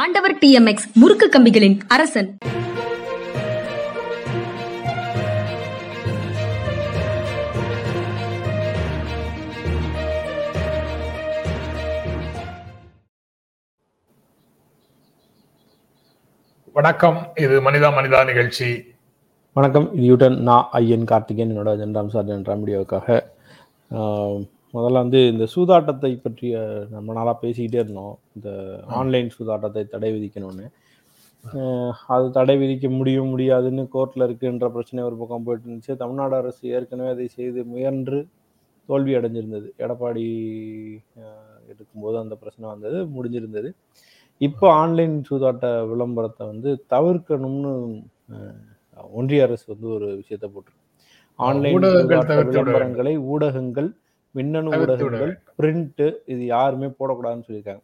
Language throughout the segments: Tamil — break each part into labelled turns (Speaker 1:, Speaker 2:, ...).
Speaker 1: ஆண்டவர் டி எம் எக்ஸ் முறுக்கு கம்பிகளின் அரசன்.
Speaker 2: வணக்கம். இது மனிதா மனிதா நிகழ்ச்சி.
Speaker 3: வணக்கம். இது யூட்டன் நான் ஐயன் கார்த்திகேயன் என்னோட ஜென்ராம் சார் ஜென்ராம் வீடியோவுக்காக முதல்ல வந்து இந்த சூதாட்டத்தை பற்றிய நம்ம நாளாக பேசிக்கிட்டே இருந்தோம். இந்த ஆன்லைன் சூதாட்டத்தை தடை விதிக்கணும்னு. அது தடை விதிக்க முடியும் முடியாதுன்னு கோர்ட்டில் இருக்குன்ற பிரச்சனை ஒரு பக்கம் போயிட்டு இருந்துச்சு. தமிழ்நாடு அரசு ஏற்கனவே அதை செய்து முயன்று தோல்வி அடைஞ்சிருந்தது. எடப்பாடி ஆஹ் இருக்கும்போது அந்த பிரச்சனை வந்தது முடிஞ்சிருந்தது. இப்போ ஆன்லைன் சூதாட்ட விளம்பரத்தை வந்து தவிர்க்கணும்னு ஒன்றிய அரசு வந்து ஒரு விஷயத்தை போட்டிருக்கு. ஆன்லைன். விளம்பரங்களை ஊடகங்கள் மின்னணு ஊடகங்கள் பிரிண்ட் இது யாருமே போடக்கூடாதுன்னு சொல்லியிருக்காங்க.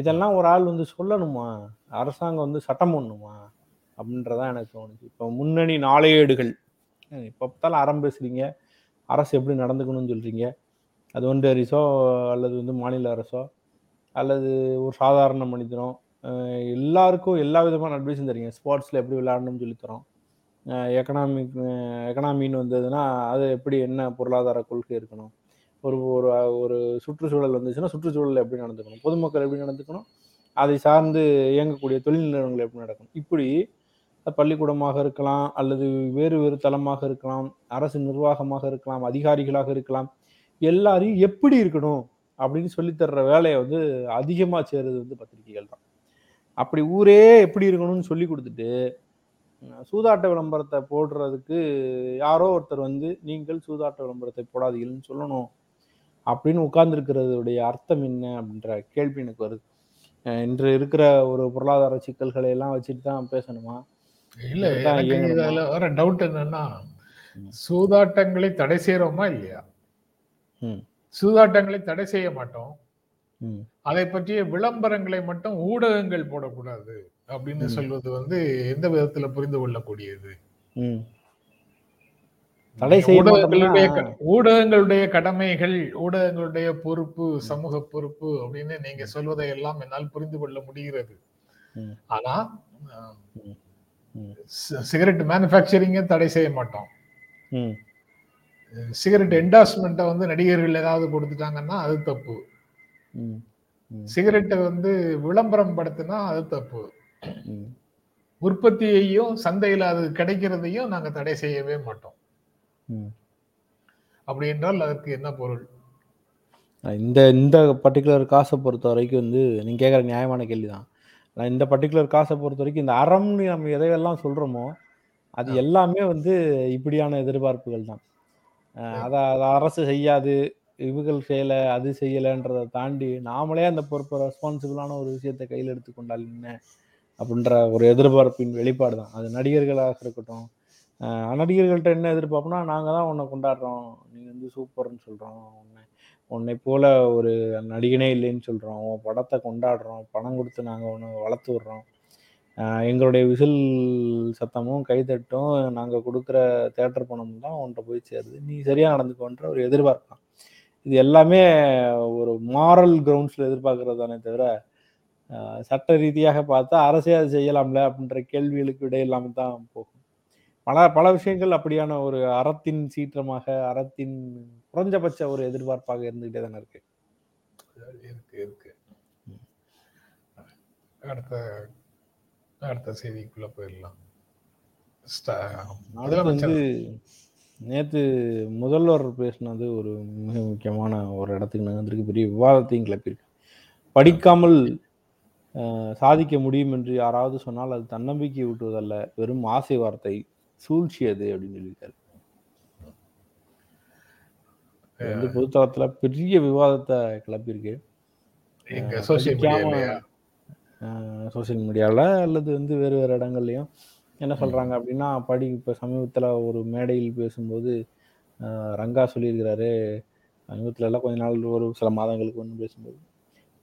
Speaker 3: இதெல்லாம் ஒரு ஆள் வந்து சொல்லணுமா? அரசாங்கம் வந்து சட்டம் பண்ணணுமா அப்படின்றதான் எனக்கு தோணுச்சு. இப்போ முன்னணி நாளேடுகள். இப்போ பார்த்தாலும் அறம் பேசுறீங்க. அரசு எப்படி நடந்துக்கணும்னு சொல்றீங்க. அது ஒன்றிய அரசோ அல்லது வந்து மாநில அரசோ அல்லது ஒரு சாதாரண மனிதனோ எல்லாருக்கும் எல்லா விதமான அட்வைஸும் தரீங்க. ஸ்போர்ட்ஸில் எப்படி விளையாடணும்னு சொல்லித் தரோம். எக்கனாமிக் எக்கனாமின்னு வந்ததுன்னா அது எப்படி என்ன பொருளாதார கொள்கை இருக்கணும்? ஒரு ஒரு ஒரு சுற்றுச்சூழல் வந்துச்சுன்னா சுற்றுச்சூழல் எப்படி நடந்துக்கணும்? பொதுமக்கள் எப்படி நடந்துக்கணும்? அதை சார்ந்து இயங்கக்கூடிய தொழில் நிறுவனங்கள் எப்படி நடக்கணும்? இப்படி பள்ளிக்கூடமாக இருக்கலாம் அல்லது வேறு வேறு தளமாக இருக்கலாம் அரசு நிர்வாகமாக இருக்கலாம் அதிகாரிகளாக இருக்கலாம் எல்லாரையும் எப்படி இருக்கணும் அப்படின்னு சொல்லித்தர்ற வேலையை வந்து அதிகமாக சேருது வந்து பத்திரிகைகள் தான். அப்படி ஊரே எப்படி இருக்கணும்னு சொல்லி கொடுத்துட்டு சூதாட்ட விளம்பரத்தை போடுறதுக்கு யாரோ ஒருத்தர் வந்து நீங்கள் சூதாட்ட விளம்பரத்தை போடாதீங்கன்னு சொல்லணும். அப்படின்னு உட்கார்ந்துருக்கிறதுடைய அர்த்தம் என்ன அப்படின்ற கேள்வி எனக்கு வருது இன்று இருக்கிற ஒரு பொருளாதார சிக்கல்களை எல்லாம் வச்சுட்டு தான் பேசணுமா
Speaker 2: இல்ல? இதுல வர டவுட் என்னன்னா. சூதாட்டங்களை தடை செய்யறோமா இல்லையா. சூதாட்டங்களை தடை செய்ய மாட்டோம் அதை பற்றிய விளம்பரங்களை மட்டும் ஊடகங்கள் போடக்கூடாது அப்படின்னு. சொல்வது வந்து எந்த விதத்துல புரிந்து கொள்ளக்கூடியது
Speaker 3: தடை செய்ய
Speaker 2: ஊடகங்களுடைய ஊடகங்களுடைய கடமைகள் ஊடகங்களுடைய பொறுப்பு சமூக பொறுப்பு அப்படின்னு நீங்க சொல்வதை எல்லாம் என்னால் புரிந்து கொள்ள முடிகிறது. ஆனா சிகரெட் மேனுஃபேக்சரிங்க தடை செய்ய மாட்டோம். சிகரெட் என்டாஸ்மெண்ட்டை வந்து நடிகர்கள் ஏதாவது கொடுத்துட்டாங்கன்னா அது தப்பு. சிகரெட்டை வந்து விளம்பரம் படுத்தினா அது தப்பு. உற்பத்தியையும் சந்தையில் அது கிடைக்கிறதையும் நாங்க தடை செய்யவே மாட்டோம். அப்படி என்றால் அதற்கு என்ன பொருள்?
Speaker 3: இந்த இந்த பர்டிகுலர் காசை பொறுத்த வரைக்கும் வந்து நீங்கள் கேட்குற நியாயமான கேள்வி தான் நான் இந்த பர்டிகுலர் காசை பொறுத்த வரைக்கும் இந்த அறம்னு நம்ம எதையெல்லாம் சொல்கிறோமோ அது எல்லாமே வந்து இப்படியான எதிர்பார்ப்புகள் தான் அதை அதை அரசு செய்யாது இவர்கள் செய்யலை அது செய்யலைன்றதை தாண்டி நாமளே அந்த பொறுப்பு ரெஸ்பான்சிபிளான ஒரு விஷயத்தை கையில் எடுத்துக்கொண்டால் என்ன? அப்படின்ற ஒரு எதிர்பார்ப்பின் வெளிப்பாடு தான் அது நடிகர்களாக இருக்கட்டும் நடிகர்கள்ட்ட என்ன எதிர்பார்ப்புனா நாங்கள் தான் உன்னை கொண்டாடுறோம். நீ வந்து சூப்பர்னு சொல்கிறோம் உன்னை உன்னை போல ஒரு நடிகனே இல்லைன்னு சொல்கிறோம் உன் படத்தை கொண்டாடுறோம். பணம் கொடுத்து நாங்கள் ஒன்று வளர்த்து விட்றோம். எங்களுடைய விசில் சத்தமும் கைதட்டும் நாங்கள் கொடுக்குற தேட்டர் பணமும் தான் உன்கிட்ட போய் சேருது. நீ சரியாக நடந்துக்கோன்ற ஒரு எதிர்பார்ப்பான் இது எல்லாமே ஒரு மாரல் கிரவுண்ட்ஸில் எதிர்பார்க்கறது தானே தவிர சட்ட ரீதியாக பார்த்தா அரசே அது செய்யலாம்ல அப்படின்ற கேள்விகளுக்கு விடையில்லாமல் தான் போகும். பல பல விஷயங்கள் அப்படியான ஒரு அறத்தின் சீற்றமாக அறத்தின் குறைஞ்சபட்ச ஒரு எதிர்பார்ப்பாக இருந்துகிட்டே தானே இருக்கு.
Speaker 2: இருக்கு இருக்கு. அடுத்த அடுத்த செய்திக்குள்ள போயிடலாம். முதலமைச்சர்.
Speaker 3: வந்து நேத்து முதல்வர் பேசினது ஒரு மிக முக்கியமான ஒரு இடத்துக்கு நகர்ந்திருக்கு பெரிய விவாதத்தையும் கிளப்பியிருக்கு படிக்காமல் சாதிக்க முடியும் என்று யாராவது சொன்னால் அது தன்னம்பிக்கை ஊட்டுவதல்ல. வெறும் ஆசை வார்த்தை. சூழ்ச்சி அது அப்படின்னு சொல்லியிருக்காரு வந்து பொதுத்தளத்துல பெரிய விவாதத்தை கிளப்பியிருக்கு.
Speaker 2: சோசியல்
Speaker 3: மீடியாவில் அல்லது வந்து வேறு வேறு இடங்கள்லையும் என்ன சொல்கிறாங்க அப்படின்னா படி இப்போ சமீபத்தில் ஒரு மேடையில் பேசும்போது ஆஹ் ரங்கா சொல்லியிருக்கிறாரு. சமீபத்துல எல்லாம் கொஞ்ச நாள் ஒரு சில மாதங்களுக்கு ஒன்று பேசும்போது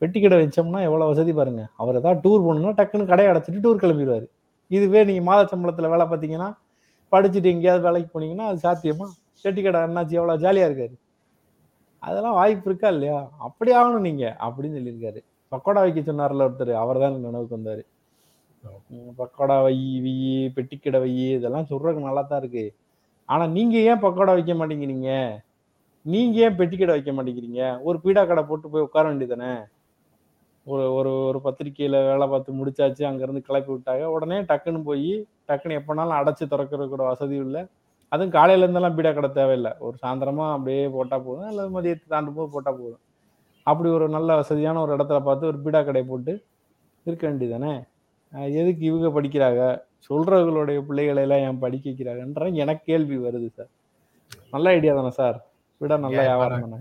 Speaker 3: பெட்டி கடை வச்சோம்னா எவ்வளோ வசதி பாருங்க. அவர் ஏதாவது டூர் போகணுன்னா டக்குன்னு கடையை அடைச்சிட்டு டூர் கிளம்பிடுவார். இதுவே நீங்கள் மாத சம்பளத்தில் வேலை பார்த்தீங்கன்னா படிச்சுட்டு எங்கேயாவது வேலைக்கு போனீங்கன்னா அது சாத்தியமா? செட்டிக்கடை அண்ணாச்சி எவ்வளோ ஜாலியாக இருக்காரு. அதெல்லாம் வாய்ப்பு இருக்கா இல்லையா? அப்படி ஆகணும் நீங்கள் அப்படின்னு சொல்லியிருக்காரு. பக்கோடா வைக்க சொன்னார்ல ஒருத்தர் அவர் தான் நினைவுக்கு வந்தார். பக்கோடா வை வி பெட்டிக்கடை வை இதெல்லாம் சொல்றதுக்கு நல்லா தான் இருக்கு. ஆனால் நீங்கள் ஏன் பக்கோடா வைக்க மாட்டேங்கிறீங்க? நீங்கள் ஏன் பெட்டிக்கடை வைக்க மாட்டேங்கிறீங்க? ஒரு பீடா கடை போட்டு போய் உட்கார வேண்டியதானே ஒரு ஒரு ஒரு பத்திரிக்கையில வேலை பார்த்து முடிச்சாச்சு அங்கிருந்து கிளப்பி விட்டாங்க. உடனே டக்குன்னு போய் டக்குன்னு எப்போனாலும் அடைச்சு கூட வசதி இல்லை. அதுவும் காலையில இருந்தெல்லாம் பீடா கடை தேவையில்லை. ஒரு சாயந்தரமா அப்படியே போட்டா போதும் அல்லது மதியத்தை தாண்டும் போது போட்டா போதும். அப்படி ஒரு நல்ல வசதியான ஒரு இடத்துல பார்த்து ஒரு பீடா கடை போட்டு இருக்க வேண்டியதானே எதுக்கு இவங்க படிக்கிறாங்க? சொல்றவங்களுடைய பிள்ளைகளை எல்லாம் ஏன் படிக்க வைக்கிறாங்கன்ற எனக்கு கேள்வி வருது சார். நல்ல ஐடியா தானே சார்? விட நல்ல வியாபாரம் தானே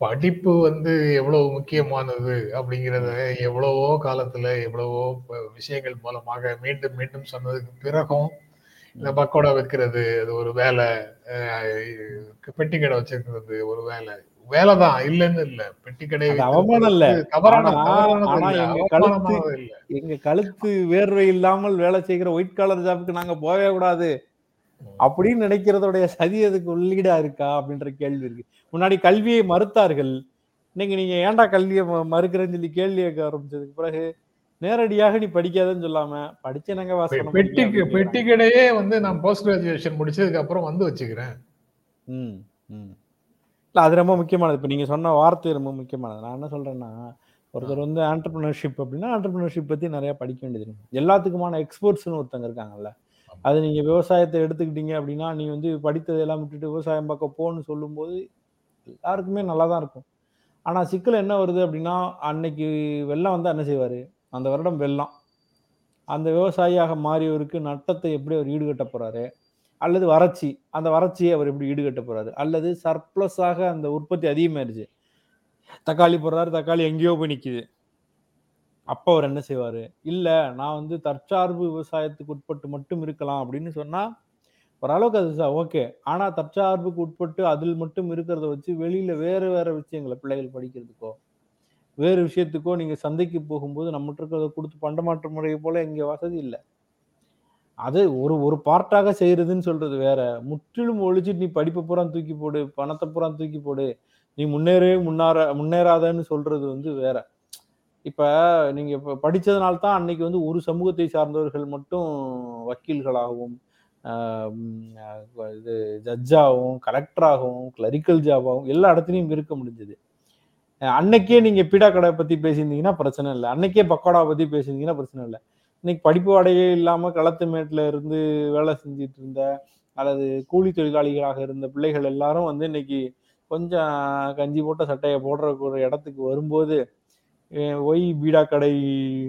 Speaker 2: படிப்பு வந்து எவ்வளவு முக்கியமானது அப்படிங்கறத எவ்வளவோ காலத்துல எவ்வளவோ விஷயங்கள் மூலமாக மீண்டும் மீண்டும் சொன்னதுக்கு பிறகும் இந்த பக்கோடா வைக்கிறது அது ஒரு வேலை பெட்டி கடை வச்சிருக்கிறது ஒரு வேலை. வேலைதான் இல்லைன்னு இல்ல. பெட்டி கடை
Speaker 3: அவமானம் இல்ல. எங்க கழுத்து-
Speaker 2: அவமானமானது இல்ல.
Speaker 3: எங்க கழுத்து வேர்வை இல்லாமல் வேலை செய்கிற ஒயிட் காலர் ஜாப்புக்கு நாங்க போகவே கூடாது. அப்படின்னு நினைக்கிறதோடைய சதி அதுக்கு உள்ளீடா இருக்கா அப்படின்ற கேள்வி இருக்கு. முன்னாடி கல்வியை மறுத்தார்கள். இன்னைக்கு நீங்க ஏன்டா கல்வியை மறுக்கிறேன்னு சொல்லி கேள்வி கேட்க ஆரம்பிச்சதுக்கு பிறகு நேரடியாக நீ படிக்காதன்னு சொல்லாம படிச்சு நாங்க
Speaker 2: பெ-
Speaker 3: வாசனம்
Speaker 2: பெட்டி
Speaker 3: படிக்க
Speaker 2: பெட்டி கடையே வந்து நான் போஸ்ட் கிராஜுவேஷன் முடிச்சதுக்கு அப்புறம் வந்து வச்சுக்கிறேன்.
Speaker 3: ம் ம். இல்ல அது ரொம்ப முக்கியமானது. இப்ப நீங்க சொன்ன வார்த்தை ரொம்ப முக்கியமானது. நான் என்ன சொல்றேன்னா ஒருத்தர் வந்து ஆண்டர்பிரினர்ஷிப் அப்படின்னா ஆண்டர்பிரினர்ஷிப் பத்தி நிறைய படிக்க வேண்டியது எல்லாத்துக்குமான எக்ஸ்பர்ட்ஸ்னு ஒருத்தங்க இருக்காங்கல்ல. அது நீங்க விவசாயத்தை எடுத்துக்கிட்டீங்க அப்படின்னா நீ வந்து படித்ததெல்லாம் விட்டுட்டு விவசாயம் பார்க்க போன்னு சொல்லும்போது எல்லாருக்குமே நல்லா தான் இருக்கும். ஆனால் சிக்கல் என்ன வருது அப்படின்னா அன்னைக்கு வெள்ளம் வந்து என்ன செய்வார்? அந்த வருடம் வெள்ளம். அந்த விவசாயியாக மாறியவருக்கு நட்டத்தை எப்படி அவர் ஈடுகட்ட போகிறாரு அல்லது வறட்சி அந்த வறட்சியை அவர் எப்படி ஈடுகட்ட போகிறாரு அல்லது சர்ப்ளஸாக அந்த உற்பத்தி அதிகமாயிருச்சு. தக்காளி போடுறாரு தக்காளி எங்கேயோ போய் நிற்கிது அப்போ அவர் என்ன செய்வார்? இல்லை நான் வந்து தற்சார்பு விவசாயத்துக்கு உட்பட்டு மட்டும் இருக்கலாம் அப்படின்னு சொன்னால் ஓரளவுக்கு அது ஓகே. ஆனால் தற்சார்புக்கு உட்பட்டு அதில் மட்டும் இருக்கிறத வச்சு வெளியில் வேறு வேறு விஷயங்களை பிள்ளைகள் படிக்கிறதுக்கோ வேறு விஷயத்துக்கோ நீங்கள் சந்தைக்கு போகும்போது நம்மகிட்ட இருக்கிறத கொடுத்து பண்டமாற்று முறையை போல் இங்கே வசதி இல்லை. அது ஒரு ஒரு பார்ட்டாக செய்கிறதுன்னு சொல்கிறது வேற. முற்றிலும் ஒழிச்சிட்டு நீ படிப்பை பூரா தூக்கி போடு பணத்தை பூரா தூக்கி போடு நீ முன்னேறவே முன்னார முன்னேறாதன்னு சொல்கிறது வந்து வேற. இப்போ நீங்கள் இப்போ படித்ததுனால தான் அன்னைக்கு வந்து ஒரு சமூகத்தை சார்ந்தவர்கள் மட்டும் வக்கீல்களாகவும் இது ஜட்ஜாகவும் கலெக்டராகவும் கிளரிக்கல் ஜாபாகவும் எல்லா இடத்துலையும் இருக்க முடிஞ்சது. அன்னைக்கே நீங்கள் பீடா கடை பற்றி பேசியிருந்தீங்கன்னா பிரச்சனை இல்லை. அன்னைக்கே பக்கோடா பற்றி பேசியிருந்தீங்கன்னா பிரச்சனை இல்லை. இன்னைக்கு படிப்பு வாடகையே இல்லாமல் களத்து மேட்டில் இருந்து வேலை செஞ்சுட்டு இருந்த அல்லது கூலி தொழிலாளிகளாக இருந்த பிள்ளைகள் எல்லாரும் வந்து இன்னைக்கு கொஞ்சம் கஞ்சி போட்ட சட்டையை போடுற ஒரு இடத்துக்கு வரும்போது ஒய் பீடா கடை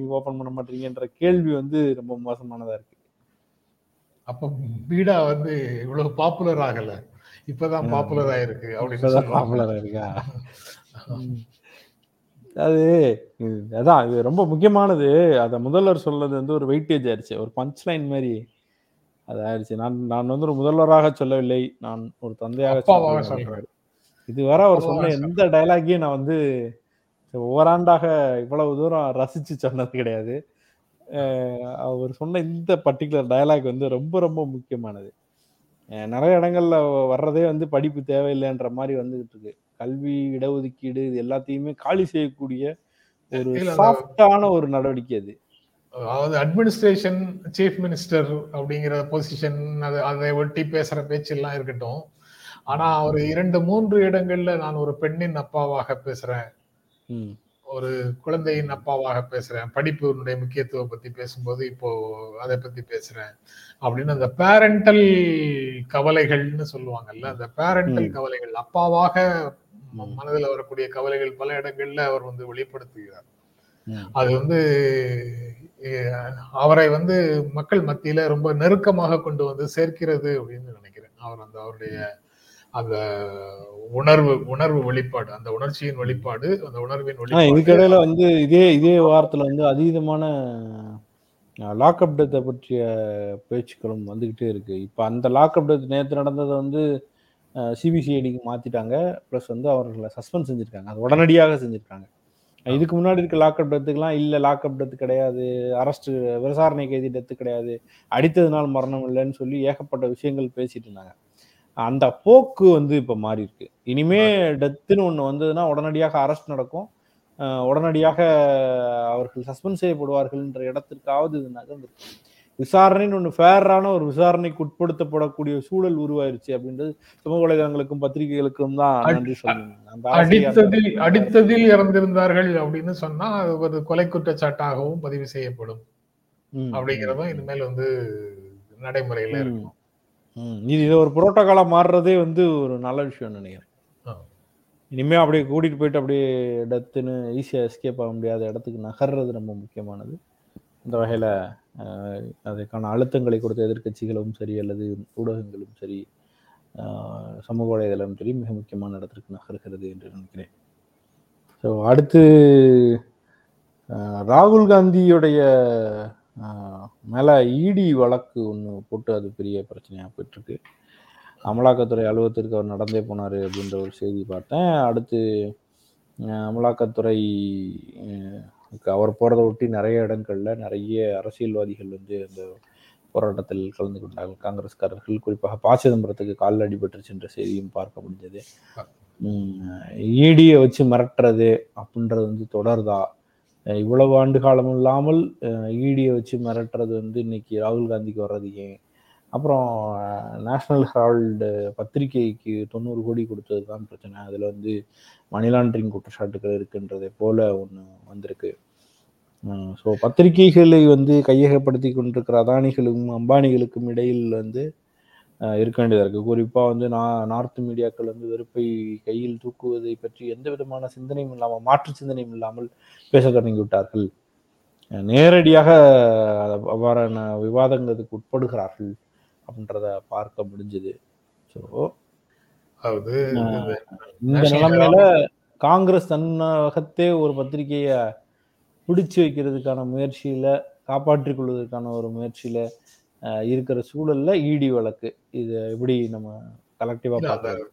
Speaker 3: ஓபன் பண்ண மாட்டீங்கன்ற கேள்வி வந்து ரொம்ப மோசமானதா இருக்கு.
Speaker 2: அப்ப பீடா வந்து இவ்வளவு பாப்புலர் ஆகல. இப்பதான் பாப்புலர் ஆயிருக்கு அப்படின்னு
Speaker 3: இப்பதான்
Speaker 2: சொல்லுவாங்க.
Speaker 3: popular ஆ இருக்கா உம். அது அதான் இது ரொம்ப முக்கியமானது. அத முதல்வர் சொல்றது வந்து ஒரு வெயிட்டேஜ் ஆயிடுச்சு ஒரு பஞ்ச் லைன் மாதிரி அது ஆயிடுச்சு நான் நான் வந்து ஒரு முதல்வராக சொல்லவில்லை. நான் ஒரு தந்தையாக சொல்றேன். இதுவரை அவர் சொன்ன எந்த டயலாகையும் நான் வந்து ஓராண்டாக இவ்வளவு தூரம் ரசிச்சு சொன்னது கிடையாது. அவர் சொன்ன இந்த பர்டிகுலர் டயலாக் வந்து ரொம்ப ரொம்ப முக்கியமானது. நிறைய இடங்கள்ல வர்றதே வந்து படிப்பு தேவையில்லைன்ற மாதிரி வந்துகிட்டு இருக்கு. கல்வி இடஒதுக்கீடு இது எல்லாத்தையுமே காலி செய்யக்கூடிய ஒரு சாஃப்டான ஒரு நடவடிக்கை அது.
Speaker 2: அதாவது அட்மினிஸ்ட்ரேஷன் சீஃப் மினிஸ்டர் அப்படிங்கிற பொசிஷன் அது அதை ஒட்டி பேசுற பேச்செல்லாம் இருக்கட்டும். ஆனா அவர் இரண்டு மூன்று இடங்கள்ல நான் ஒரு பெண்ணின் அப்பாவாக பேசுறேன். ஒரு குழந்தையின் அப்பாவாக பேசுறேன். படிப்பினுடைய முக்கியத்துவம் பத்தி பேசும்போது இப்போ அதை பத்தி பேசுறேன். அப்படின்னு அந்த பேரண்டல் கவலைகள்னு சொல்லுவாங்கல்ல அந்த பேரண்டல். கவலைகள் அப்பாவாக. மனதில் வரக்கூடிய கவலைகள் பல இடங்கள்ல அவர் வந்து வெளிப்படுத்துகிறார். அது வந்து அவரை வந்து மக்கள் மத்தியில ரொம்ப நெருக்கமாக கொண்டு வந்து சேர்க்கிறது அப்படின்னு நினைக்கிறேன். அவர் அந்த அவருடைய அந்த உணர்வு உணர்வு வெளிப்பாடு அந்த உணர்ச்சியின் வெளிப்பாடு அந்த உணர்வின் வெளிப்பாடு.
Speaker 3: இதுக்கிடையில வந்து இதே இதே வாரத்துல வந்து அதீதமான லாக்அப் டெத்தை பற்றிய பேச்சுக்களும் வந்துகிட்டே இருக்கு. இப்ப அந்த லாக்அப் டெத் நேற்று நடந்ததை வந்து சிபிசிஐடிக்கு மாத்திட்டாங்க. ப்ளஸ் வந்து அவர்களை சஸ்பெண்ட் செஞ்சிருக்காங்க. அது உடனடியாக செஞ்சிருக்காங்க. இதுக்கு முன்னாடி இருக்க லாக்அப் டெத்துக்கெல்லாம் இல்ல லாக்அப் டெத்து கிடையாது. அரஸ்ட் விசாரணை கைதி டெத்து கிடையாது. அடித்ததுனால் மரணம் இல்லைன்னு சொல்லி ஏகப்பட்ட விஷயங்கள் பேசிட்டு இருந்தாங்க. அந்த போக்கு வந்து இப்ப மாறி இருக்கு. இனிமே டெத்துன்னு ஒண்ணு வந்ததுன்னா உடனடியாக அரெஸ்ட் நடக்கும். உடனடியாக அவர்கள் சஸ்பெண்ட் செய்யப்படுவார்கள்ன்ற இடத்திற்காவது இது நகர்ந்துருக்கு. விசாரணைன்னு ஒன்று ஃபேரான ஒரு விசாரணைக்கு உட்படுத்தப்படக்கூடிய சூழல் உருவாயிருச்சு அப்படின்றது சமூக வலைதளங்களுக்கும் பத்திரிகைகளுக்கும் தான் நன்றி
Speaker 2: அடித்ததில் அடித்ததில் இறந்திருந்தார்கள் அப்படின்னு சொன்னா ஒரு கொலை குற்றச்சாட்டாகவும் பதிவு செய்யப்படும். அப்படிங்கிறதும் இனிமேல் வந்து நடைமுறையில இருக்கும்.
Speaker 3: இது இது ஒரு புரோட்டோகாலா மாறுறதே வந்து ஒரு நல்ல விஷயம் நினைக்கிறேன்.
Speaker 2: ஆ.
Speaker 3: இனிமே அப்படியே கூட்டிட்டு போயிட்டு அப்படியே டெத்துன்னு ஈஸியா எஸ்கேப் ஆக முடியாத இடத்துக்கு நகர்றது ரொம்ப முக்கியமானது. இந்த வகையில அதுக்கான அழுத்தங்களை கொடுத்த எதிர்க்கட்சிகளும் சரி அல்லது ஊடகங்களும் சரி சமூக வலைதளம் சரி மிக முக்கியமான இடத்திற்கு நகர்கிறது என்று நினைக்கிறேன். ஸோ அடுத்து ராகுல் காந்தியுடைய மேல இடி வழக்கு ஒன்று போட்டு அது பெரிய பிரச்சனையா போயிட்டு இருக்கு அமலாக்கத்துறை அலுவலகத்திற்கு அவர் நடந்தே போனாரு அப்படின்ற ஒரு செய்தி பார்த்தேன். அடுத்து அமலாக்கத்துறை அவர் போறதை ஒட்டி நிறைய இடங்கள்ல நிறைய அரசியல்வாதிகள் வந்து அந்த போராட்டத்தில் கலந்து கொண்டார்கள். காங்கிரஸ்காரர்கள் குறிப்பாக ப. சிதம்பரத்துக்கு காலில் அடிபட்டுருச்சு என்ற செய்தியும் பார்க்க முடிஞ்சது. ஈடியை வச்சு மிரட்டுறது அப்படின்றது வந்து தொடருதா? இவ்வளவு ஆண்டு காலம் இல்லாமல் ஈடியை வச்சு மிரட்டுறது வந்து இன்னைக்கு ராகுல் காந்திக்கு வர்றது ஏன்? அப்புறம் நேஷனல் ஹெரால்டு பத்திரிகைக்கு தொண்ணூறு கோடி கொடுத்தது தான் பிரச்சனை. அதில் வந்து மணி லாண்டரிங் குற்றச்சாட்டுகள் இருக்குன்றதை போல ஒன்று வந்திருக்கு. ஸோ பத்திரிகைகளை வந்து கையகப்படுத்தி கொண்டிருக்கிற அதானிகளுக்கும் அம்பானிகளுக்கும் இடையில் வந்து இருக்க வேண்டியதாக இருக்குது குறிப்பாக வந்து நான் நார்த் மீடியாக்கள் வந்து வெறுப்பை கையில் தூக்குவதை பற்றி எந்த விதமான சிந்தனையும் இல்லாமல் மாற்று சிந்தனையும் இல்லாமல் பேச தொடங்கி விட்டார்கள். நேரடியாக அவ்வாறான விவாதங்களுக்கு உட்படுகிறார்கள் அப்படின்றத பார்க்க முடிஞ்சது. ஸோ இந்த நிலைமையில காங்கிரஸ் தன்னகத்தே ஒரு பத்திரிகையை பிடிச்சு வைக்கிறதுக்கான முயற்சியில காப்பாற்றிக் கொள்வதற்கான ஒரு முயற்சியில இருக்கிற சூழல்ல இடி வழக்கு. இது எப்படி நம்ம கலெக்டிவா பார்க்கலாம்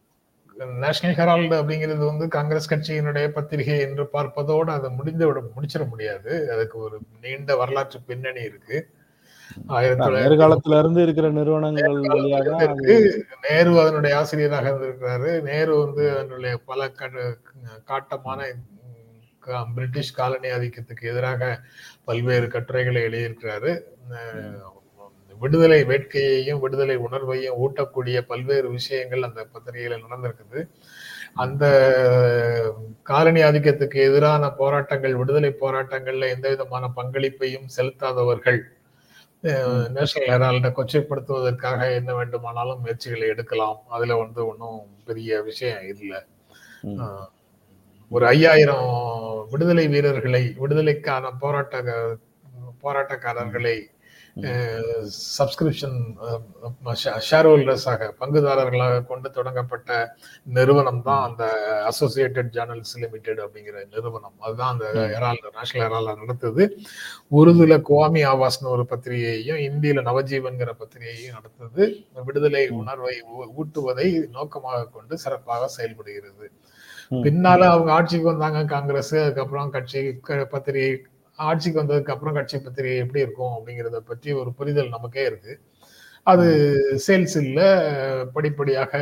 Speaker 2: நேஷனல் ஹெரால்டு அப்படிங்கிறது வந்து காங்கிரஸ் கட்சியினுடைய பத்திரிகை என்று பார்ப்பதோடு அதை முடிந்து விட முடிச்சிட முடியாது. அதுக்கு ஒரு நீண்ட வரலாற்று பின்னணி இருக்கு.
Speaker 3: எதிர்காலத்துல இருந்து இருக்கிற நிறுவனங்கள்
Speaker 2: இருக்கு. நேரு அதனுடைய ஆசிரியராக இருந்திருக்கிறாரு. நேரு வந்து அதனுடைய பல கட- காட்டமான பிரிட்டிஷ் காலனி ஆதிக்கத்துக்கு எதிராக பல்வேறு கட்டுரைகளை எழுதியிருக்கிறாரு. விடுதலை வேட்கையையும் விடுதலை உணர்வையும் ஊட்டக்கூடிய பல்வேறு விஷயங்கள் அந்த பத்திரிகையில நடந்திருக்குது. அந்த காலனி ஆதிக்கத்துக்கு எதிரான போராட்டங்கள் விடுதலை போராட்டங்கள்ல எந்த விதமான பங்களிப்பையும் செலுத்தாதவர்கள் நேஷனல் ஹெரால்டை கொச்சைப்படுத்துவதற்காக என்ன வேண்டுமானாலும் முயற்சிகளை எடுக்கலாம். அதுல வந்து ஒன்றும் பெரிய விஷயம் இல்லை. ஒரு ஐயாயிரம் விடுதலை வீரர்களை விடுதலைக்கான போராட்ட போராட்டக்காரர்களை சப்ஸ்கிரிப்ஷன் ஷேர் ஹோல்டர்ஸாக பங்குதாரர்களாக கொண்டு தொடங்கப்பட்ட நிறுவனம் தான் அந்த அசோசியேட்டட் ஜேர்னல்ஸ் லிமிடெட் அப்படிங்கிற நிறுவனம். அதுதான் அந்த ஹெரால்டு நேஷனல் ஹெரால்டு நடத்துது. உருதுல குவாமி ஆவாஸ்னு ஒரு பத்திரிகையையும் இந்தியில நவஜீவன்கிற பத்திரிகையையும் நடத்துது. விடுதலை உணர்வை ஊட்டுவதை நோக்கமாக கொண்டு சிறப்பாக செயல்படுகிறது. பின்னால அவங்க ஆட்சிக்கு வந்தாங்க காங்கிரஸ் அதுக்கப்புறம் கட்சி பத்திரிகை ஆட்சிக்கு வந்ததுக்கு அப்புறம் கட்சி பத்திரிகை எப்படி இருக்கும் அப்படிங்கிறத பற்றி ஒரு புரிதல் நமக்கே இருக்கு. அது சேல்ஸ் இல்ல படிப்படியாக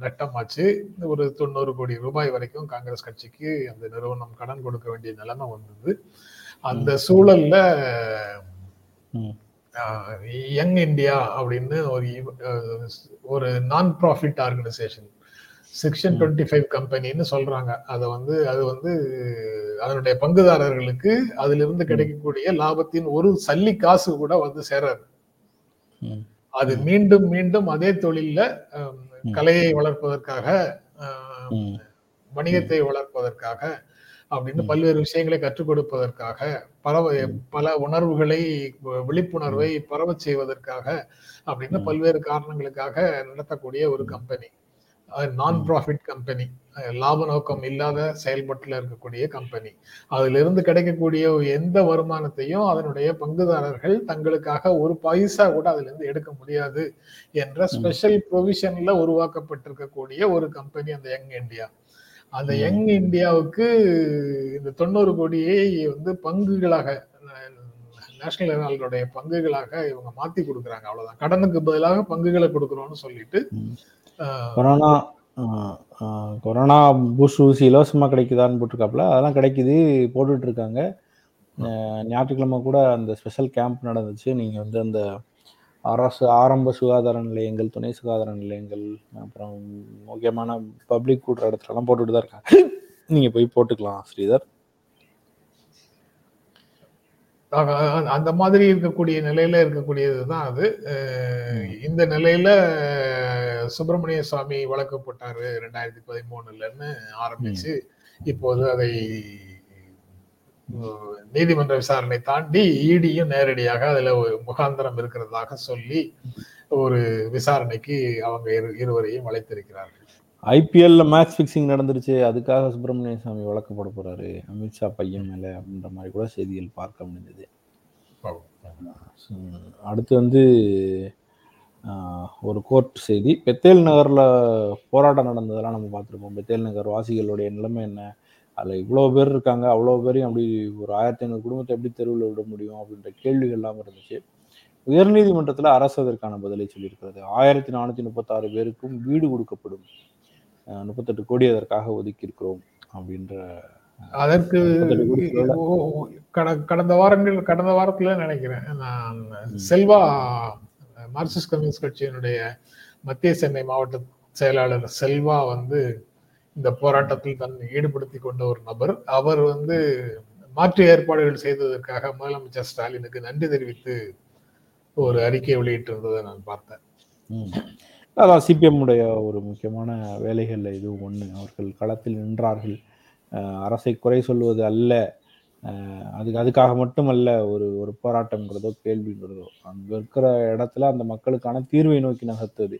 Speaker 2: நட்டமாச்சு. ஒரு தொண்ணூறு கோடி ரூபாய் வரைக்கும் காங்கிரஸ் கட்சிக்கு அந்த நிறுவனம் கடன் கொடுக்க வேண்டிய நிலைமை வந்தது. அந்த சூழல்ல. யங் இந்தியா அப்படின்னு ஒரு ஒரு non profit organisation section twenty five கம்பெனின்னு சொல்றாங்க அதை வந்து அது வந்து அதனுடைய பங்குதாரர்களுக்கு அதிலிருந்து கிடைக்கக்கூடிய லாபத்தின் ஒரு சல்லி காசு கூட வந்து சேராது. அது மீண்டும் மீண்டும் அதே தொழில்ல. கலையை வளர்ப்பதற்காக. வணிகத்தை வளர்ப்பதற்காக அப்படின்னு. பல்வேறு விஷயங்களை கற்றுக் கொடுப்பதற்காக பரவ பல உணர்வுகளை விழிப்புணர்வை பரவச் செய்வதற்காக அப்படின்னு. பல்வேறு காரணங்களுக்காக நடத்தக்கூடிய ஒரு கம்பெனி நான் ப்ராஃபிட் கம்பெனி லாப நோக்கம் இல்லாத செயல்பாட்டில் இருக்கக்கூடிய கம்பெனி அதுல இருந்து கிடைக்கக்கூடிய எந்த வருமானத்தையும் அதனுடைய பங்குதாரர்கள் தங்களுக்காக ஒரு பைசா கூட அதுல இருந்து எடுக்க முடியாது என்ற ஸ்பெஷல் ப்ரொவிஷன்ல உருவாக்கப்பட்டிருக்கக்கூடிய ஒரு கம்பெனி அந்த யங் இந்தியா அந்த. யங் இந்தியாவுக்கு இந்த தொண்ணூறு கோடியை வந்து பங்குகளாக நேஷனல் ஹெரால்டுடைய பங்குகளாக இவங்க மாத்தி கொடுக்குறாங்க. அவ்வளவுதான். கடனுக்கு பதிலாக பங்குகளை கொடுக்குறோம்னு சொல்லிட்டு
Speaker 3: கொரோனா கொரோனா பூஸ்ட் ஊசி இலவசமாக கிடைக்குதான்னு போட்டிருக்காப்புல அதெல்லாம் கிடைக்குது போட்டுட்டு இருக்காங்க ஞாயிற்றுக்கிழமை கூட அந்த ஸ்பெஷல் கேம்ப் நடந்துச்சு. நீங்கள் வந்து அந்த அரசு ஆரம்ப சுகாதார நிலையங்கள் துணை சுகாதார நிலையங்கள் அப்புறம் முக்கியமான பப்ளிக் கூட்டுற இடத்துலலாம் போட்டுட்டு தான் இருக்காங்க. நீங்கள் போய் போட்டுக்கலாம் ஸ்ரீதர்.
Speaker 2: அந்த மாதிரி இருக்கக்கூடிய நிலையில இருக்கக்கூடியதுதான் அது. அஹ் இந்த நிலையில சுப்பிரமணிய சுவாமி வழக்கு போட்டாரு ரெண்டாயிரத்தி பதிமூணுலன்னு ஆரம்பிச்சு இப்போது அதை நீதிமன்ற விசாரணை தாண்டி இடியும் நேரடியாக அதுல ஒரு முகாந்திரம் இருக்கிறதாக சொல்லி ஒரு விசாரணைக்கு அவங்க இரு- இருவரையும் அழைத்திருக்கிறார்கள்.
Speaker 3: ஐபிஎல்ல மேட்ச் ஃபிக்ஸிங் நடந்துருச்சு. அதுக்காக சுப்பிரமணிய சாமி வழக்கு போட போறாரு. அமித்ஷா பையன் மேல அப்படின்ற மாதிரி கூட செய்திகள் பார்க்க முடிஞ்சது அடுத்து வந்து ஒரு கோர்ட் செய்தி. பெத்தேல் நகர்ல போராட்டம் நடந்ததெல்லாம் நம்ம பார்த்துருப்போம். பெத்தேல் நகர் வாசிகளுடைய நிலைமை என்ன? அதில் இவ்வளோ பேர் இருக்காங்க. அவ்வளோ பேரையும் அப்படி ஒரு ஆயிரத்தி ஐநூறு குடும்பத்தை எப்படி தெருவில் விட முடியும் அப்படின்ற கேள்விகள் எல்லாம் இருந்துச்சு. உயர்நீதிமன்றத்தில் அரசு அதற்கான பதிலை சொல்லியிருக்கிறது. ஆயிரத்தி நானூற்றி முப்பத்தாறு பேருக்கும் வீடு கொடுக்கப்படும். முப்பத்தெட்டு கோடி அதற்காக ஒதுக்கி இருக்கிறோம் அப்படின்ற
Speaker 2: அதற்கு கடந்த வாரங்கள் கடந்த வாரத்துல நினைக்கிறேன். நான் செல்வா மார்க்சிஸ்ட் கம்யூனிஸ்ட் கட்சியினுடைய மத்திய சென்னை மாவட்ட செயலாளர் செல்வா வந்து இந்த போராட்டத்தில் தன்னை ஈடுபடுத்தி கொண்ட ஒரு நபர். அவர் வந்து மாற்று ஏற்பாடுகள் செய்ததற்காக முதலமைச்சர் ஸ்டாலினுக்கு நன்றி தெரிவித்து ஒரு அறிக்கை வெளியிட்டிருந்ததை நான் பார்த்தேன்.
Speaker 3: அதான் சிபிஎம் உடைய ஒரு முக்கியமான வேலைகள்ல இதுவும் ஒன்று அவர்கள் களத்தில் நின்றார்கள். அரசை குறை சொல்வது அல்ல. அதுக்கு அதுக்காக மட்டுமல்ல ஒரு ஒரு போராட்டம்ங்கிறதோ கேள்விங்கிறதோ அங்க இருக்கிற இடத்துல அந்த மக்களுக்கான தீர்வை நோக்கி நகர்த்துவது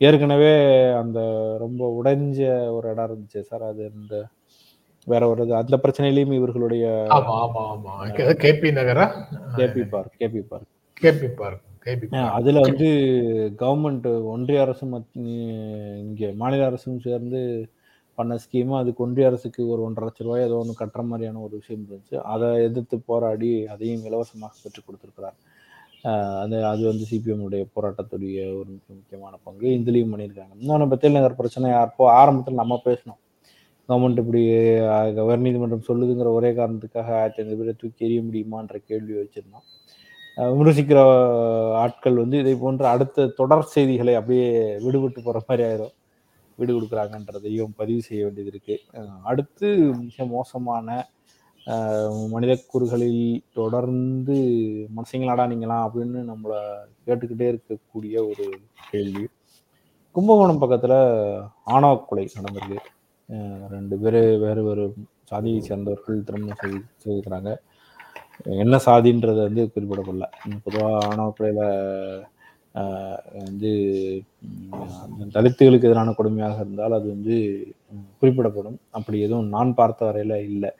Speaker 3: ஏற்கனவே அந்த ரொம்ப உடைஞ்ச ஒரு இடம் இருந்துச்சு சார். அது இந்த வேற ஒரு அந்த பிரச்சனையிலையும் இவர்களுடைய
Speaker 2: KP நகரா?
Speaker 3: KP park KP park.
Speaker 2: KP park
Speaker 3: அதுல வந்து கவர்மெண்ட் ஒன்றிய அரசும் இங்க மாநில அரசும் சேர்ந்து பண்ண ஸ்கீமு அதுக்கு ஒன்றிய அரசுக்கு ஒரு ஒன்றரை லட்ச ரூபாய் ஏதோ ஒன்று கட்டுற மாதிரியான ஒரு விஷயம் இருந்துச்சு. அதை எதிர்த்து போராடி அதையும் இலவசமாக பெற்றுக் கொடுத்துருக்கிறார். அது அது வந்து சிபிஎம் உடைய போராட்டத்துடைய ஒரு மிக முக்கியமான பங்கு. இதுலேயும் பண்ணியிருக்காங்க இன்னொன்று பத்தியல் நகர் பிரச்சனை அப்போ ஆரம்பத்தில் நம்ம பேசணும் கவர்மெண்ட் இப்படி உயர்நீதிமன்றம் சொல்லுதுங்கிற ஒரே காரணத்துக்காக ஆயிரத்தி ஐநூறு பேரை தூக்கி எறிய முடியுமான்ற கேள்வி வச்சுருந்தோம். விமர்சிக்கிற ஆட்கள் வந்து இதை போன்ற அடுத்த தொடர் செய்திகளை அப்படியே விடுபட்டு போகிற மாதிரி ஆயிரும். வீடு கொடுக்குறாங்கன்றதையும் பதிவு செய்ய வேண்டியது இருக்கு. அடுத்து மிக மோசமான அஹ் மனித கூறுகளில் தொடர்ந்து மனுஷங்களாடா நீங்களாம் அப்படின்னு நம்மளை கேட்டுக்கிட்டே இருக்கக்கூடிய ஒரு கேள்வி. கும்பகோணம் பக்கத்தில் ஆணவ கொலை நடந்திருக்கு. ரெண்டு பேர் வேறு வேறு சாதியை சேர்ந்தவர்கள் திருமணம் செய்து செய்திருக்கிறாங்க. என்ன சாதின்றது வந்து குறிப்பிடப்படல. பொதுவாக ஆணவ கொலையில் வந்து தலித்துகளுக்கு எதிரான கொடுமையாக இருந்தால் அது வந்து குறிப்பிடப்படும். அப்படி எதுவும் நான் பார்த்த வரையில் இல்லை.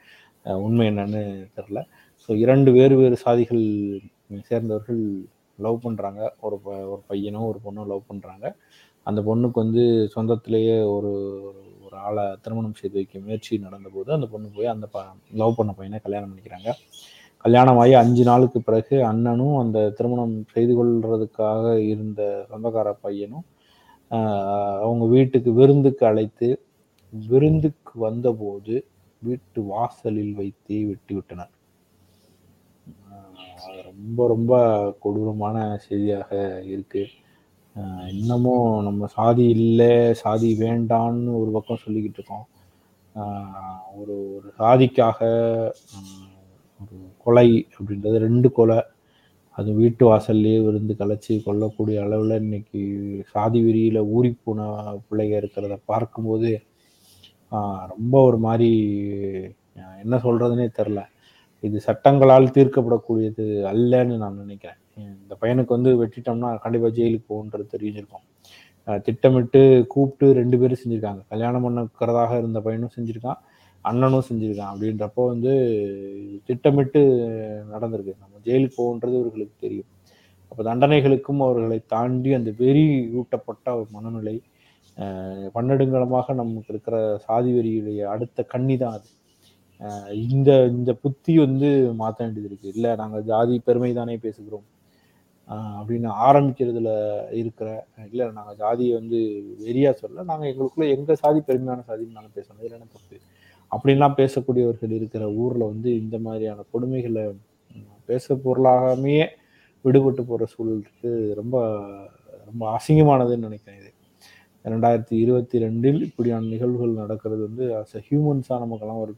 Speaker 3: உண்மை என்னன்னு தெரில ஸோ இரண்டு வேறு வேறு சாதிகள் சேர்ந்தவர்கள் லவ் பண்ணுறாங்க ஒரு ப ஒரு பையனும் ஒரு பொண்ணும் லவ் பண்ணுறாங்க அந்த பொண்ணுக்கு வந்து சொந்தத்திலேயே ஒரு ஒரு ஆளை திருமணம் செய்து வைக்க முயற்சி நடந்தபோது அந்த பொண்ணு போய் அந்த ப லவ் பண்ண பையனை கல்யாணம் பண்ணிக்கிறாங்க. கல்யாணமாகி அஞ்சு நாளுக்கு பிறகு அண்ணனும் அந்த திருமணம் செய்து கொள்றதுக்காக இருந்த சொந்தக்கார பையனும் அவங்க வீட்டுக்கு விருந்துக்கு அழைத்து விருந்துக்கு வந்தபோது வீட்டு வாசலில் வைத்து வெட்டி விட்டனர். அது ரொம்ப ரொம்ப கொடூரமான செய்தியாக இருக்கு. இன்னமும் நம்ம சாதி இல்லை சாதி வேண்டான்னு ஒரு பக்கம் சொல்லிக்கிட்டு இருக்கோம். ஒரு ஒரு சாதிக்காக ஒரு கொலை அப்படின்றது ரெண்டு கொலை. அது வீட்டு வாசல்லையே விருந்து கலைச்சி கொல்லக்கூடிய அளவில் இன்னைக்கு சாதி விரியில் ஊறி போன பிள்ளைங்க இருக்கிறத பார்க்கும்போது ரொம்ப ஒரு மாதிரி என்ன சொல்கிறதுனே தெரில. இது சட்டங்களால் தீர்க்கப்படக்கூடியது அல்லன்னு நான் நினைக்கிறேன். இந்த பையனுக்கு வந்து வெட்டிட்டோம்னா கண்டிப்பாக ஜெயிலுக்கு போகுன்றது தெரிஞ்சிருக்கும். திட்டமிட்டு கூப்பிட்டு ரெண்டு பேரும் செஞ்சுருக்காங்க. கல்யாணம் பண்ணக்கிறதாக இருந்த பையனும் செஞ்சுருக்கான். அண்ணனும் செஞ்சுருக்கான். அப்படின்றப்போ வந்து திட்டமிட்டு நடந்திருக்கு. நம்ம ஜெயிலுக்கு போகுன்றது இவர்களுக்கு தெரியும். அப்போ தண்டனைகளுக்கும் அவர்களை தாண்டி அந்த வெறி ஊட்டப்பட்ட ஒரு மனநிலை பன்னெடுங்கலமாக நமக்கு இருக்கிற சாதி வெறியுடைய அடுத்த கண்ணி தான் அது இந்த இந்த புத்தி வந்து மாற்ற வேண்டியது இருக்குது இல்லை நாங்கள் ஜாதி பெருமை தானே பேசுகிறோம் அப்படின்னு ஆரம்பிக்கிறதுல இருக்கிற இல்லை நாங்கள் ஜாதியை வந்து வெறியாக சொல்ல நாங்கள் எங்களுக்குள்ளே எங்கள் சாதி பெருமையான சாதின்னு நாங்கள் பேசணும். இதில் என்ன தப்பு? அப்படின்லாம் பேசக்கூடியவர்கள் இருக்கிற ஊரில் வந்து இந்த மாதிரியான கொடுமைகளை பேச பொருளாகாமையே விடுபட்டு போகிற சூழல் இருக்கு. ரொம்ப ரொம்ப அசிங்கமானதுன்னு நினைக்கிறேன் இது. ரெண்டாயிரத்தி இருபத்தி ரெண்டில் இப்படியான நிகழ்வுகள் நடக்கிறது வந்து அஸ் அ ஹியூமன்ஸாக நமக்கெல்லாம் ஒரு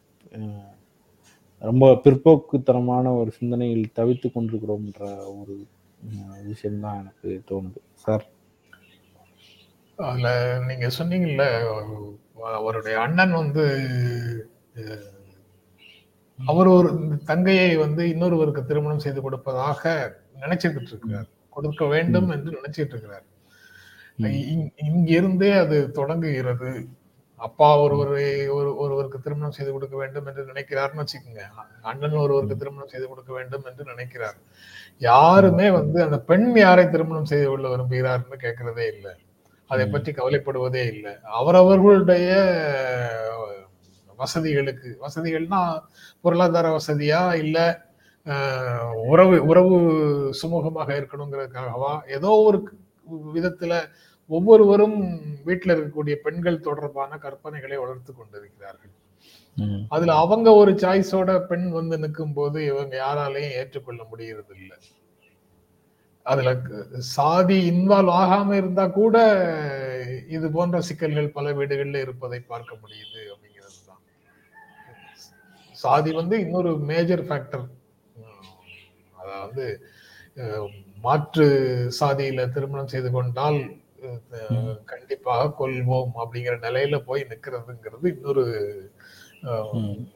Speaker 3: ரொம்ப பிற்போக்குத்தனமான ஒரு சிந்தனையில் தவித்து கொண்டிருக்கிறோம்ன்ற ஒரு விஷயம்தான் எனக்கு தோணுது. சார்?
Speaker 2: அதுல நீங்க சொன்னீங்கல்ல அவருடைய அண்ணன் வந்து அவர் ஒரு தங்கையை வந்து இன்னொருவருக்கு திருமணம் செய்து கொடுப்பதாக நினைச்சுக்கிட்டு இருக்கிறார் கொடுக்க வேண்டும் என்று நினைச்சிட்டு இருக்கிறார் இங்- இங்கிருந்தே அது தொடங்குகிறது. அப்பா ஒருவரை ஒரு ஒருவருக்கு திருமணம் செய்து கொடுக்க வேண்டும் என்று நினைக்கிறார்னு வச்சுக்கோங்க. அண்ணன் ஒருவருக்கு திருமணம் செய்து கொடுக்க வேண்டும் என்று நினைக்கிறார். யாருமே வந்து அந்த பெண் யாரை திருமணம் செய்து கொள்ள விரும்புகிறார்னு கேட்கறதே இல்லை. அதை. பற்றி கவலைப்படுவதே இல்லை அவரவர்களுடைய வசதிகளுக்கு வசதிகள்னா பொருளாதார வசதியா இல்ல உறவு உறவு சுமூகமாக இருக்கணுங்கிறதுக்காகவா ஏதோ ஒரு விதத்துல ஒவ்வொருவரும் வீட்டில் இருக்கக்கூடிய பெண்கள் தொடர்பான கற்பனைகளை வளர்த்து கொண்டிருக்கிறார்கள். அதுல அவங்க ஒரு சாய்ஸோட பெண் வந்து நிற்கும் போது இவங்க யாராலையும் ஏற்றுக்கொள்ள முடியறது இல்ல அதுல சாதி இன்வால்வ் ஆகாம இருந்தா கூட இது போன்ற சிக்கல்கள் பல வீடுகள்ல இருப்பதை பார்க்க முடியுது அப்படிங்கிறது தான் சாதி வந்து இன்னொரு மேஜர் ஃபேக்டர் அதாவது மாற்று சாதியில திருமணம் செய்து கொண்டால் கண்டிப்பாக கொல்வோம் அப்படிங்கிற நிலையில போய் நிக்கிறதுங்கிறது இன்னொரு.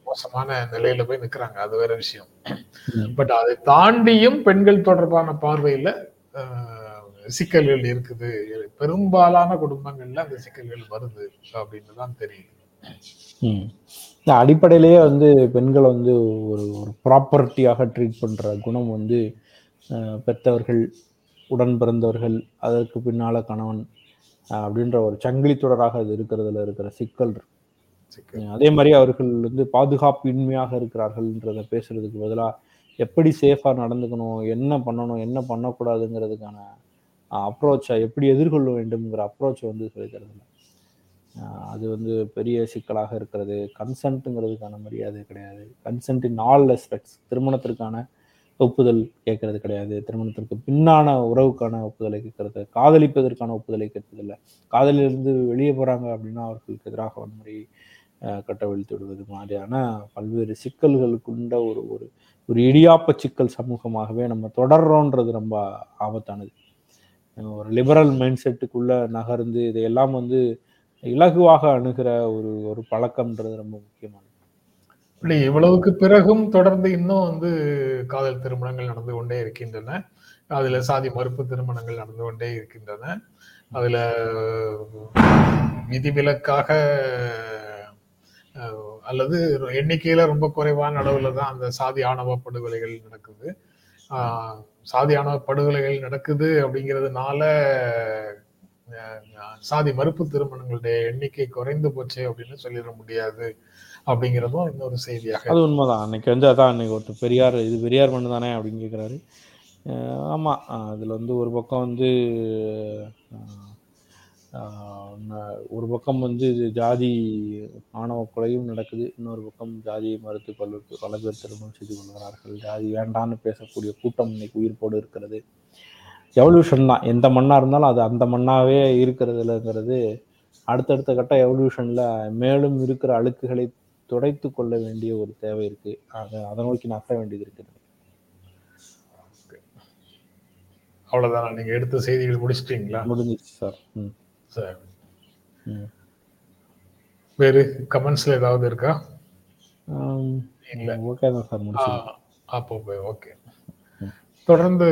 Speaker 2: மோசமான நிலையில போய் நிக்கிறாங்க. அது வேற விஷயம். பட் அதை தாண்டியும் பெண்கள் தொடர்பான பார்வையில சிக்கல்கள் இருக்குது. பெரும்பாலான குடும்பங்கள்ல அந்த சிக்கல்கள் வருது அப்படின்னு தான் தெரியுது.
Speaker 3: அடிப்படையிலேயே வந்து பெண்களை வந்து ஒரு ஒரு ப்ராப்பர்ட்டியாக ட்ரீட் பண்ற குணம் வந்து அஹ், பெத்தவர்கள் உடன் பிறந்தவர்கள் அதற்கு பின்னால கணவன் அப்படின்ற ஒரு சங்கிலி தொடராக அது இருக்கிறதுல இருக்கிற சிக்கல் இருக்கு. அதே மாதிரி அவர்கள் வந்து பாதுகாப்பின்மையாக இருக்கிறார்கள்ன்றத பேசுறதுக்கு பதிலா எப்படி சேஃபாக நடந்துக்கணும் என்ன பண்ணணும் என்ன பண்ணக்கூடாதுங்கிறதுக்கான அப்ரோச்சை எப்படி எதிர்கொள்ள வேண்டும்ங்கிற அப்ரோச்சை வந்து சொல்லித் அது வந்து பெரிய சிக்கலாக இருக்கிறது. கன்சென்ட்டுங்கிறதுக்கான மரியாதை கிடையாது. கன்சென்ட் இன் ஆல் ரெஸ்பெக்ட்ஸ் திருமணத்திற்கான ஒப்புதல் கேட்கறது கிடையாது. திருமணத்திற்கு பின்னான உறவுக்கான ஒப்புதலை கேட்கறது. காதலிப்பதற்கான ஒப்புதலை கேட்பதில்லை. காதலிலிருந்து வெளியே போகிறாங்க அப்படின்னா அவர்களுக்கு எதிராக வன்முறை கட்டவிழ்த்து விடுவது மாதிரியான பல்வேறு சிக்கல்களுக்குண்ட ஒரு ஒரு ஒரு இடியாப்ப சிக்கல் சமூகமாகவே நம்ம தொடர்றோன்றது ரொம்ப ஆபத்தானது. ஒரு லிபரல் மைண்ட் செட்டுக்குள்ள நகர்ந்து இதையெல்லாம் வந்து இலகுவாக அணுகிற ஒரு ஒரு பழக்கம்ன்றது ரொம்ப முக்கியமானது.
Speaker 2: இப்படி இவ்வளவுக்கு பிறகும் தொடர்ந்து இன்னும் வந்து காதல் திருமணங்கள் நடந்து கொண்டே இருக்கின்றன. அதுல சாதி மறுப்பு திருமணங்கள் நடந்து கொண்டே இருக்கின்றன. அதுல விதிவிலக்காக அல்லது எண்ணிக்கையில ரொம்ப குறைவான அளவுல தான் அந்த சாதி ஆணவ படுகொலைகள் நடக்குது. சாதி ஆணவ படுகொலைகள் நடக்குது அப்படிங்கிறதுனால சாதி மறுப்பு திருமணங்களுடைய எண்ணிக்கை குறைந்து போச்சு அப்படின்னு சொல்லிட முடியாது அப்படிங்கிறதும் இன்னொரு செய்தியாக
Speaker 3: அது உண்மைதான். அன்னைக்கு வந்து அதான் அன்னைக்கு ஒருத்தர் பெரியார் இது பெரியார் மண்ணு தானே அப்படின்னு கேட்குறாரு ஆமாம் அதில் வந்து ஒரு பக்கம் வந்து ஒரு பக்கம் வந்து இது ஜாதி ஆணவ கொலையும் நடக்குது. இன்னொரு பக்கம் ஜாதியை மறுத்து கொள்ள பல பேர் திருமணம் செய்து கொள்கிறார்கள். ஜாதி வேண்டான்னு பேசக்கூடிய கூட்டம் இன்னைக்கு உயிர்ப்போடு இருக்கிறது. எவல்யூஷன் தான். எந்த மண்ணாக இருந்தாலும் அது அந்த மண்ணாவே இருக்கிறதுலங்கிறது அடுத்தடுத்த கட்ட எவல்யூஷனில் மேலும் இருக்கிற அழுக்குகளை துடைத்து கொள்ள வேண்டிய ஒரு தேவை இருக்கு. அதை அதை நோக்கி நகர வேண்டியது இருக்குது.
Speaker 2: அவ்வளவுதானா? நீங்க எடுத்த செய்திகள் முடிச்சிட்டீங்களா?
Speaker 3: முடிஞ்சிச்சு சரி. ம்.
Speaker 2: வேறு கமெண்ட்ஸ்ல ஏதாவது இருக்கா?
Speaker 3: ஆம்,
Speaker 2: இல்ல.
Speaker 3: ஓகே தான் சார் முடிச்சு
Speaker 2: ஆ, அப்போ ஓகே தொடர்ந்து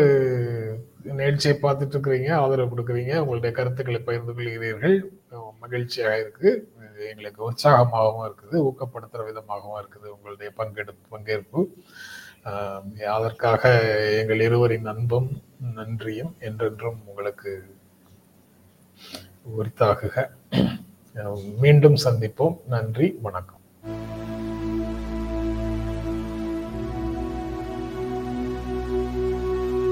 Speaker 2: நிகழ்ச்சியை பார்த்துட்டு இருக்கிறீங்க ஆதரவு கொடுக்குறீங்க உங்களுடைய கருத்துக்களை பகிர்ந்து கொள்கிறீர்கள். மகிழ்ச்சியாக இருக்கு. எங்களுக்கு உற்சாகமாகவும் இருக்குது ஊக்கப்படுத்துற விதமாகவும் இருக்குது உங்களுடைய பங்கெடுப்பு பங்கேற்பு. அதற்காக எங்கள் இருவரின் அன்பும் நன்றியும் என்றென்றும் உங்களுக்கு உரித்தாகுக மீண்டும் சந்திப்போம். நன்றி வணக்கம்.